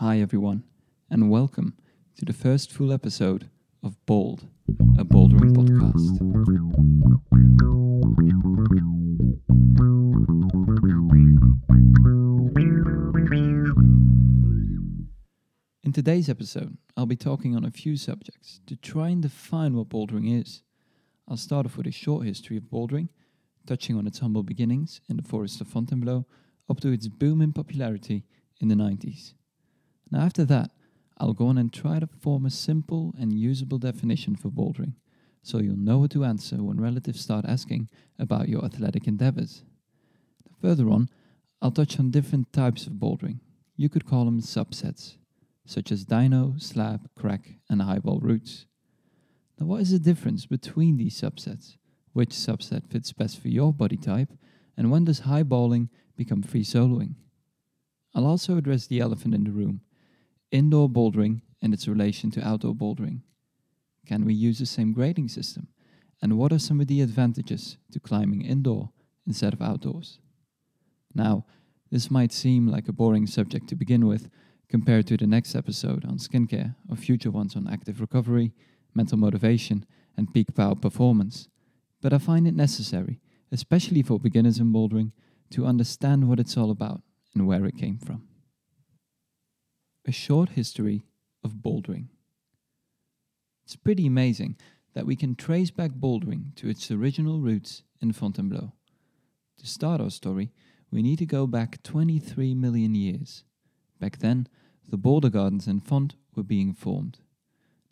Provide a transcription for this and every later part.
Hi, everyone, and welcome to the first full episode of Bold, a bouldering podcast. In today's episode, I'll be talking on a few subjects to try and define what bouldering is. I'll start off with a short history of bouldering, touching on its humble beginnings in the forest of Fontainebleau up to its boom in popularity in the 90s. Now, after that, I'll go on and try to form a simple and usable definition for bouldering, so you'll know what to answer when relatives start asking about your athletic endeavors. Further on, I'll touch on different types of bouldering. You could call them subsets, such as dyno, slab, crack, and highball routes. Now, what is the difference between these subsets? Which subset fits best for your body type? And when does highballing become free soloing? I'll also address the elephant in the room indoor bouldering and its relation to outdoor bouldering. Can we use the same grading system? And what are some of the advantages to climbing indoor instead of outdoors? Now, this might seem like a boring subject to begin with compared to the next episode on skincare or future ones on active recovery, mental motivation, and peak power performance, but I find it necessary, especially for beginners in bouldering, to understand what it's all about and where it came from. A short history of bouldering. It's pretty amazing that we can trace back bouldering to its original roots in Fontainebleau. To start our story, we need to go back 23 million years. Back then, the boulder gardens in Font were being formed.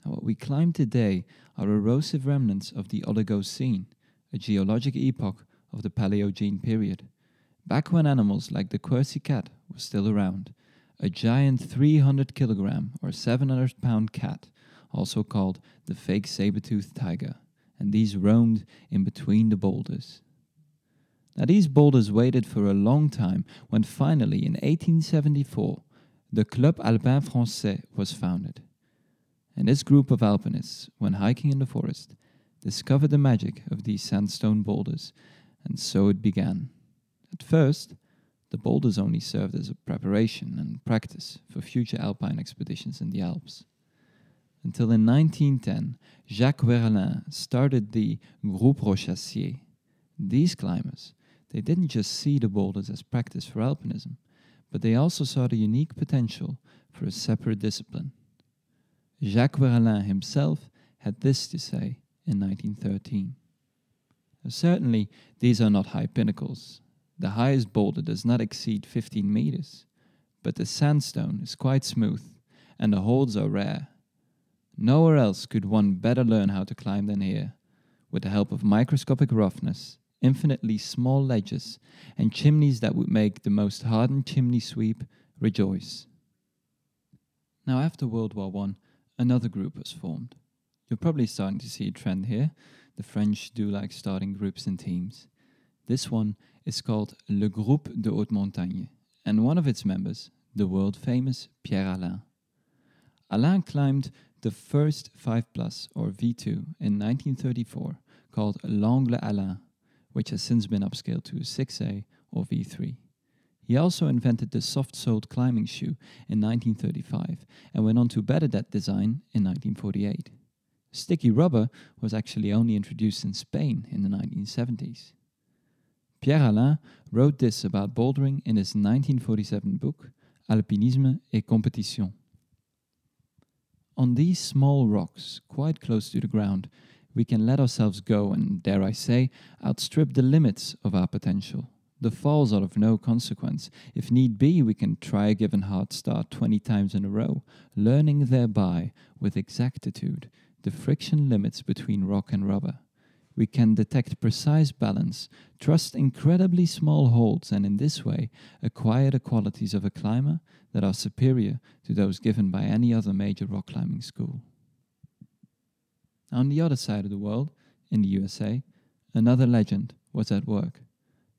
Now, what we climb today are erosive remnants of the Oligocene, a geologic epoch of the Paleogene period, back when animals like the Quercy cat were still around a giant 300 kilogram or 700 pound cat, also called the fake saber-toothed tiger, and these roamed in between the boulders. Now, these boulders waited for a long time when finally, in 1874, the Club Alpin Français was founded. And this group of alpinists, when hiking in the forest, discovered the magic of these sandstone boulders, and so it began. At first, the boulders only served as a preparation and practice for future alpine expeditions in the Alps. Until in 1910, Jacques Wehrlin started the Groupe Rochassier. These climbers, they didn't just see the boulders as practice for alpinism, but they also saw the unique potential for a separate discipline. Jacques Wehrlin himself had this to say in 1913. Certainly, these are not high pinnacles, the highest boulder does not exceed 15 meters, but the sandstone is quite smooth and the holds are rare. Nowhere else could one better learn how to climb than here, with the help of microscopic roughness, infinitely small ledges, and chimneys that would make the most hardened chimney sweep rejoice. Now, after World War I, another group was formed. You're probably starting to see a trend here. The French do like starting groups and teams. This one is called Le Groupe de Haute Montagne, and one of its members, the world famous Pierre Alain. Alain climbed the first 5 Plus or V2 in 1934 called L'Angle Alain, which has since been upscaled to 6A or V3. He also invented the soft-soled climbing shoe in 1935 and went on to better that design in 1948. Sticky rubber was actually only introduced in Spain in the 1970s. Pierre Alain wrote this about bouldering in his 1947 book Alpinisme et Compétition. On these small rocks, quite close to the ground, we can let ourselves go and, dare I say, outstrip the limits of our potential. The falls are of no consequence. If need be, we can try a given hard start 20 times in a row, learning thereby, with exactitude, the friction limits between rock and rubber we can detect precise balance, trust incredibly small holds, and in this way acquire the qualities of a climber that are superior to those given by any other major rock climbing school. On the other side of the world, in the USA, another legend was at work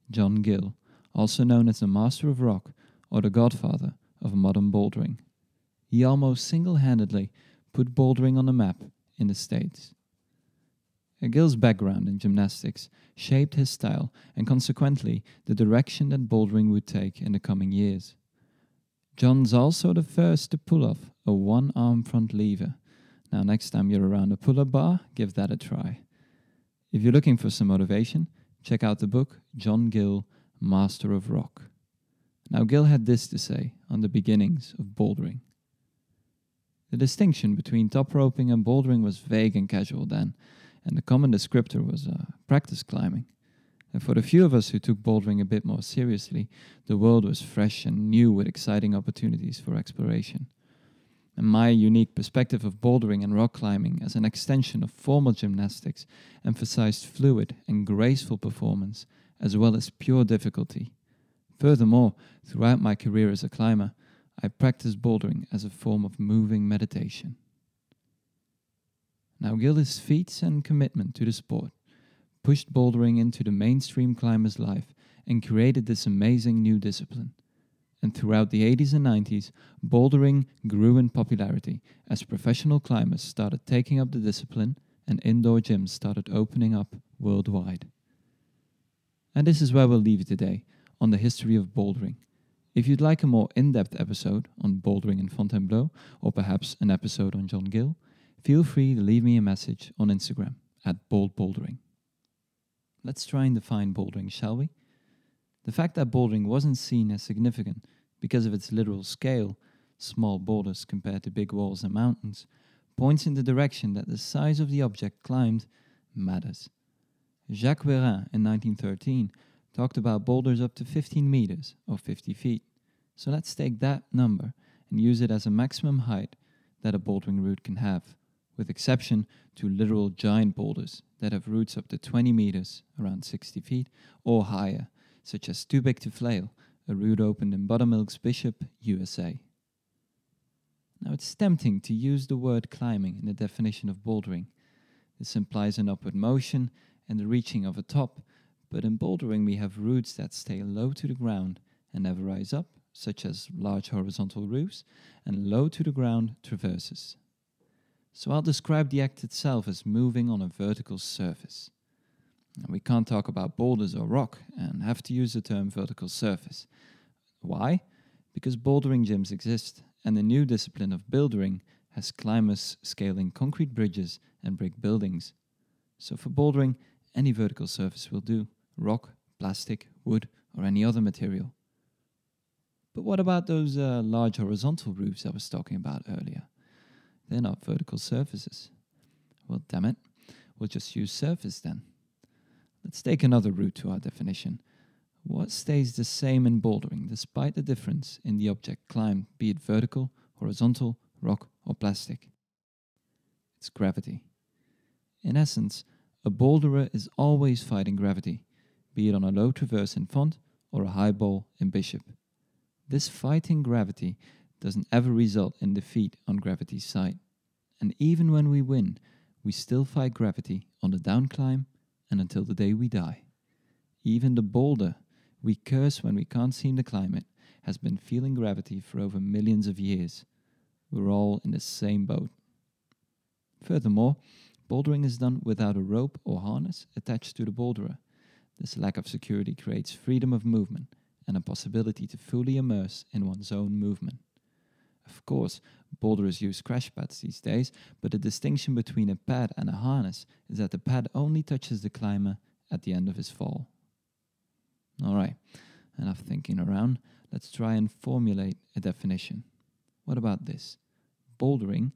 John Gill, also known as the Master of Rock or the Godfather of modern bouldering. He almost single handedly put bouldering on the map in the States. Gill's background in gymnastics shaped his style and consequently the direction that bouldering would take in the coming years. John's also the first to pull off a one arm front lever. Now, next time you're around a pull up bar, give that a try. If you're looking for some motivation, check out the book John Gill, Master of Rock. Now, Gill had this to say on the beginnings of bouldering. The distinction between top roping and bouldering was vague and casual then, and the common descriptor was uh, practice climbing. And for the few of us who took bouldering a bit more seriously, the world was fresh and new with exciting opportunities for exploration. And my unique perspective of bouldering and rock climbing as an extension of formal gymnastics emphasized fluid and graceful performance as well as pure difficulty. Furthermore, throughout my career as a climber, I practiced bouldering as a form of moving meditation. Now, Gill's feats and commitment to the sport pushed bouldering into the mainstream climber's life and created this amazing new discipline. And throughout the 80s and 90s, bouldering grew in popularity as professional climbers started taking up the discipline and indoor gyms started opening up worldwide. And this is where we'll leave it today on the history of bouldering. If you'd like a more in depth episode on bouldering in Fontainebleau, or perhaps an episode on John Gill, feel free to leave me a message on Instagram at Bold Bouldering. Let's try and define bouldering, shall we? The fact that bouldering wasn't seen as significant because of its literal scale, small boulders compared to big walls and mountains, points in the direction that the size of the object climbed matters. Jacques Guérin in 1913 talked about boulders up to 15 meters or 50 feet. So let's take that number and use it as a maximum height that a bouldering route can have, with exception to literal giant boulders that have routes up to 20 meters, around 60 feet, or higher, such as Too Big to Flail, a route opened in Buttermilk's Bishop, USA. Now it's tempting to use the word climbing in the definition of bouldering. This implies an upward motion and the reaching of a top, but in bouldering we have routes that stay low to the ground and never rise up, such as large horizontal roofs, and low to the ground traverses. So I'll describe the act itself as moving on a vertical surface. Now, we can't talk about boulders or rock and have to use the term vertical surface. Why? Because bouldering gyms exist, and the new discipline of buildering has climbers scaling concrete bridges and brick buildings. So for bouldering, any vertical surface will do rock, plastic, wood, or any other material. But what about those uh, large horizontal roofs I was talking about earlier? They're not vertical surfaces. Well, damn it, we'll just use surface then. Let's take another route to our definition. What stays the same in bouldering despite the difference in the object climbed, be it vertical, horizontal, rock, or plastic? It's gravity. In essence, a boulderer is always fighting gravity, be it on a low traverse in Font or a highball in Bishop. This fighting gravity doesn't ever result in defeat on gravity's side. And even when we win, we still fight gravity on the down climb and until the day we die. Even the boulder we curse when we can't seem to climb it has been feeling gravity for over millions of years. We're all in the same boat. Furthermore, bouldering is done without a rope or harness attached to the boulderer. This lack of security creates freedom of movement and a possibility to fully immerse in one's own movement. Of course, boulders use crash pads these days, but the distinction between a pad and a harness is that the pad only touches the climber at the end of his fall. Alright, enough thinking around. Let's try and formulate a definition. What about this? Bouldering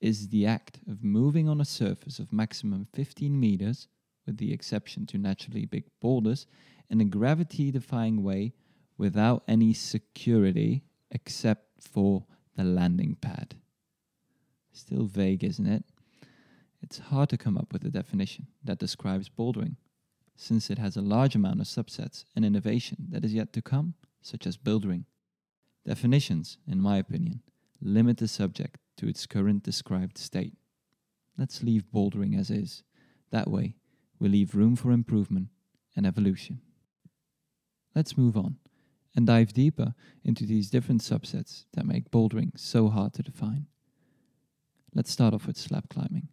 is the act of moving on a surface of maximum 15 meters, with the exception to naturally big boulders, in a gravity defying way without any security except for the landing pad. Still vague, isn't it? It's hard to come up with a definition that describes bouldering, since it has a large amount of subsets and innovation that is yet to come, such as buildering. Definitions, in my opinion, limit the subject to its current described state. Let's leave bouldering as is. That way, we leave room for improvement and evolution. Let's move on and dive deeper into these different subsets that make bouldering so hard to define. Let's start off with slab climbing.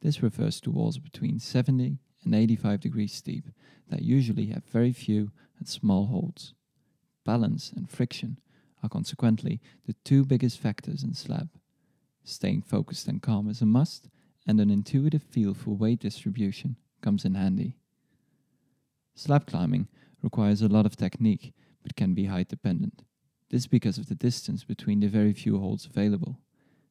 This refers to walls between 70 and 85 degrees steep that usually have very few and small holds. Balance and friction are consequently the two biggest factors in SLAB. Staying focused and calm is a must, and an intuitive feel for weight distribution comes in handy. Slab climbing requires a lot of technique, but can be height dependent. This is because of the distance between the very few holds available.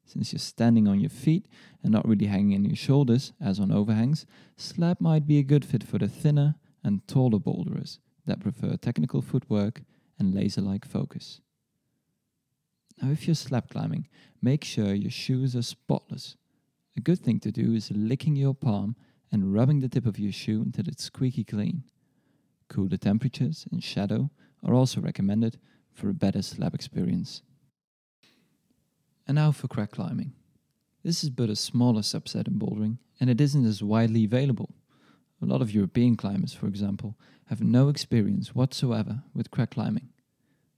Since you're standing on your feet and not really hanging on your shoulders, as on overhangs, slab might be a good fit for the thinner and taller boulderers that prefer technical footwork and laser like focus. Now, if you're slab climbing, make sure your shoes are spotless. A good thing to do is licking your palm and rubbing the tip of your shoe until it's squeaky clean. Cooler temperatures and shadow are also recommended for a better slab experience. And now for crack climbing. This is but a smaller subset in bouldering, and it isn't as widely available. A lot of European climbers, for example, have no experience whatsoever with crack climbing.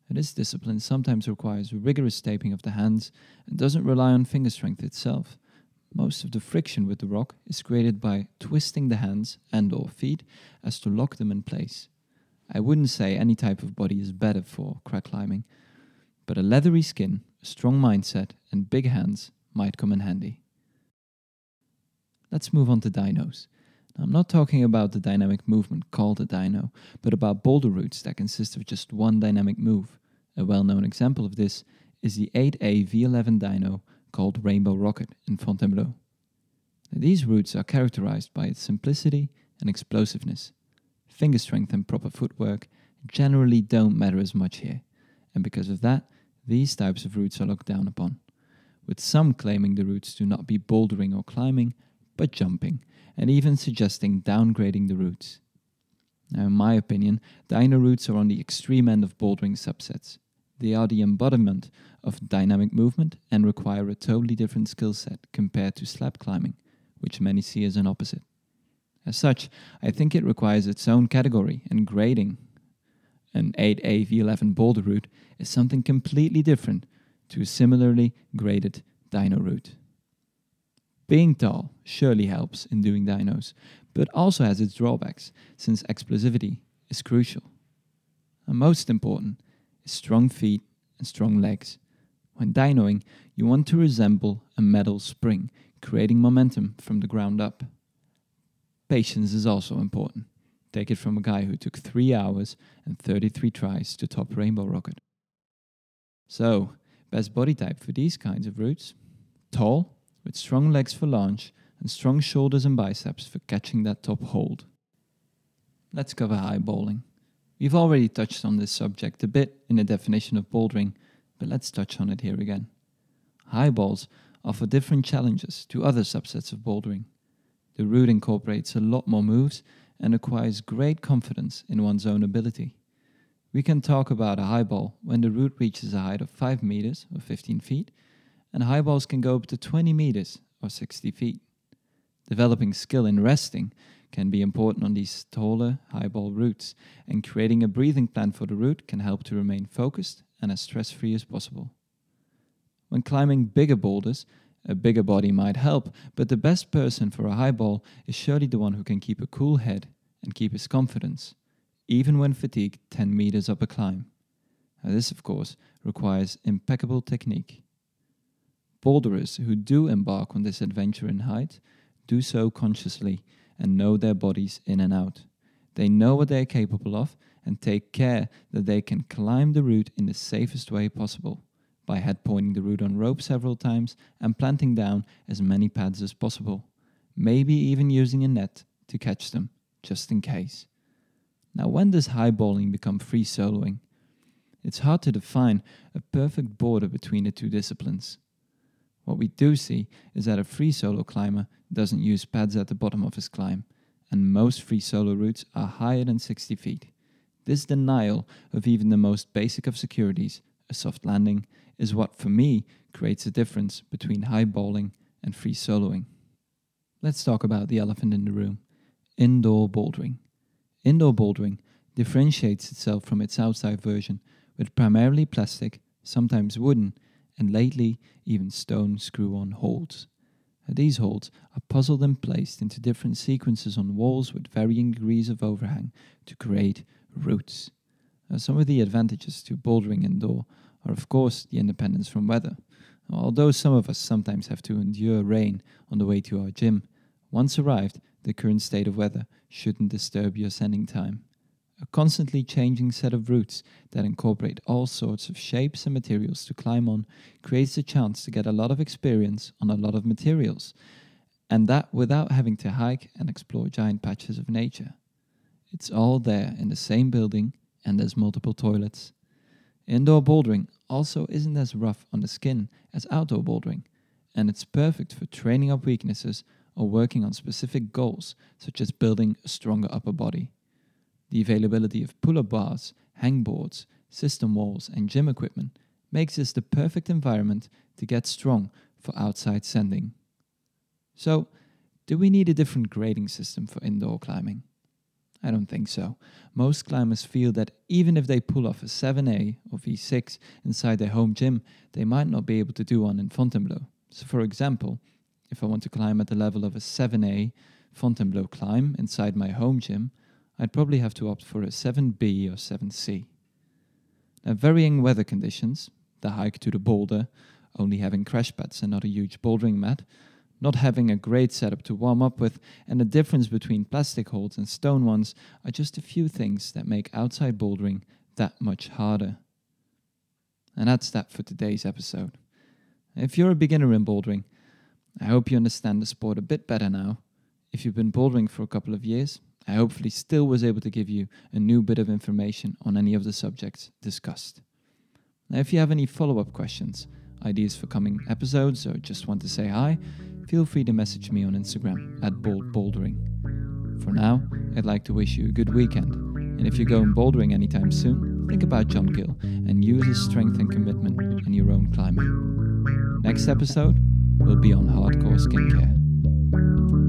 And This discipline sometimes requires rigorous taping of the hands and doesn't rely on finger strength itself. Most of the friction with the rock is created by twisting the hands and or feet as to lock them in place. I wouldn't say any type of body is better for crack climbing, but a leathery skin, a strong mindset, and big hands might come in handy. Let's move on to dynos. Now, I'm not talking about the dynamic movement called a dyno, but about boulder routes that consist of just one dynamic move. A well known example of this is the 8A V11 dyno called Rainbow Rocket in Fontainebleau. These routes are characterized by its simplicity and explosiveness. Finger strength and proper footwork generally don't matter as much here, and because of that, these types of routes are looked down upon, with some claiming the routes to not be bouldering or climbing, but jumping, and even suggesting downgrading the routes. Now, in my opinion, dyno routes are on the extreme end of bouldering subsets, they are the embodiment of dynamic movement and require a totally different skill set compared to slab climbing, which many see as an opposite. As such, I think it requires its own category and grading. An 8A V11 boulder route is something completely different to a similarly graded dyno route. Being tall surely helps in doing dynos, but also has its drawbacks, since explosivity is crucial. And most important, is strong feet and strong legs. When dynoing, you want to resemble a metal spring, creating momentum from the ground up. Patience is also important. Take it from a guy who took 3 hours and 33 tries to top Rainbow Rocket. So, best body type for these kinds of routes? Tall, with strong legs for launch and strong shoulders and biceps for catching that top hold. Let's cover highballing. We've already touched on this subject a bit in the definition of bouldering, but let's touch on it here again. High balls offer different challenges to other subsets of bouldering. The route incorporates a lot more moves and acquires great confidence in one's own ability. We can talk about a high ball when the route reaches a height of 5 meters or 15 feet, and high balls can go up to 20 meters or 60 feet. Developing skill in resting can be important on these taller, highball routes, and creating a breathing plan for the route can help to remain focused and as stress free as possible. When climbing bigger boulders, a bigger body might help, but the best person for a highball is surely the one who can keep a cool head and keep his confidence, even when fatigued 10 meters up a climb. Now, this, of course, requires impeccable technique. Boulderers who do embark on this adventure in height do so consciously and know their bodies in and out. They know what they are capable of and take care that they can climb the route in the safest way possible by head pointing the route on rope several times and planting down as many pads as possible, maybe even using a net to catch them, just in case. Now, when does highballing become free soloing? It's hard to define a perfect border between the two disciplines. What we do see is that a free solo climber doesn't use pads at the bottom of his climb, and most free solo routes are higher than 60 feet. This denial of even the most basic of securities, a soft landing, is what for me creates a difference between highballing and free soloing. Let's talk about the elephant in the room indoor bouldering. Indoor bouldering differentiates itself from its outside version with primarily plastic, sometimes wooden, and lately even stone screw on holds. These holds are puzzled and placed into different sequences on walls with varying degrees of overhang to create routes. some of the advantages to bouldering indoor are, of course, the independence from weather. Although some of us sometimes have to endure rain on the way to our gym, once arrived, the current state of weather shouldn't disturb your sending time. A constantly changing set of routes that incorporate all sorts of shapes and materials to climb on creates the chance to get a lot of experience on a lot of materials, and that without having to hike and explore giant patches of nature. It's all there in the same building, and there's multiple toilets. Indoor bouldering also isn't as rough on the skin as outdoor bouldering, and it's perfect for training up weaknesses or working on specific goals, such as building a stronger upper body. The availability of pull up bars, hangboards, system walls, and gym equipment makes this the perfect environment to get strong for outside sending. So, do we need a different grading system for indoor climbing? I don't think so. Most climbers feel that even if they pull off a 7A or V6 inside their home gym, they might not be able to do one in Fontainebleau. So, for example, if I want to climb at the level of a 7A Fontainebleau climb inside my home gym, I'd probably have to opt for a 7B or 7C. Now, varying weather conditions, the hike to the boulder, only having crash pads and not a huge bouldering mat, not having a great setup to warm up with, and the difference between plastic holds and stone ones are just a few things that make outside bouldering that much harder. And that's that for today's episode. If you're a beginner in bouldering, I hope you understand the sport a bit better now. If you've been bouldering for a couple of years, I hopefully still was able to give you a new bit of information on any of the subjects discussed. Now, if you have any follow up questions, ideas for coming episodes, or just want to say hi, feel free to message me on Instagram at Bold Bouldering. For now, I'd like to wish you a good weekend, and if you're going bouldering anytime soon, think about John Gill and use his strength and commitment in your own climbing. Next episode will be on hardcore skincare.